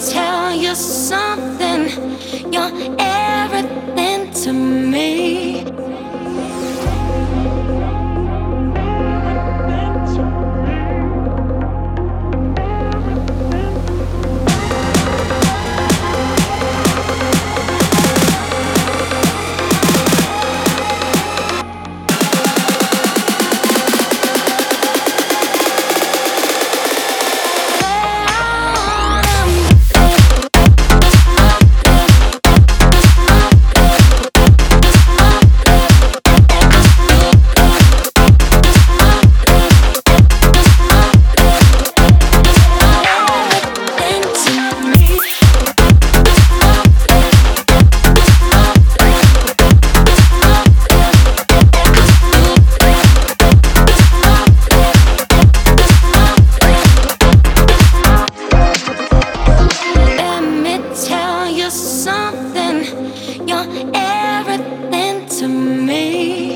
tell you something. You're everything to me. everything to me.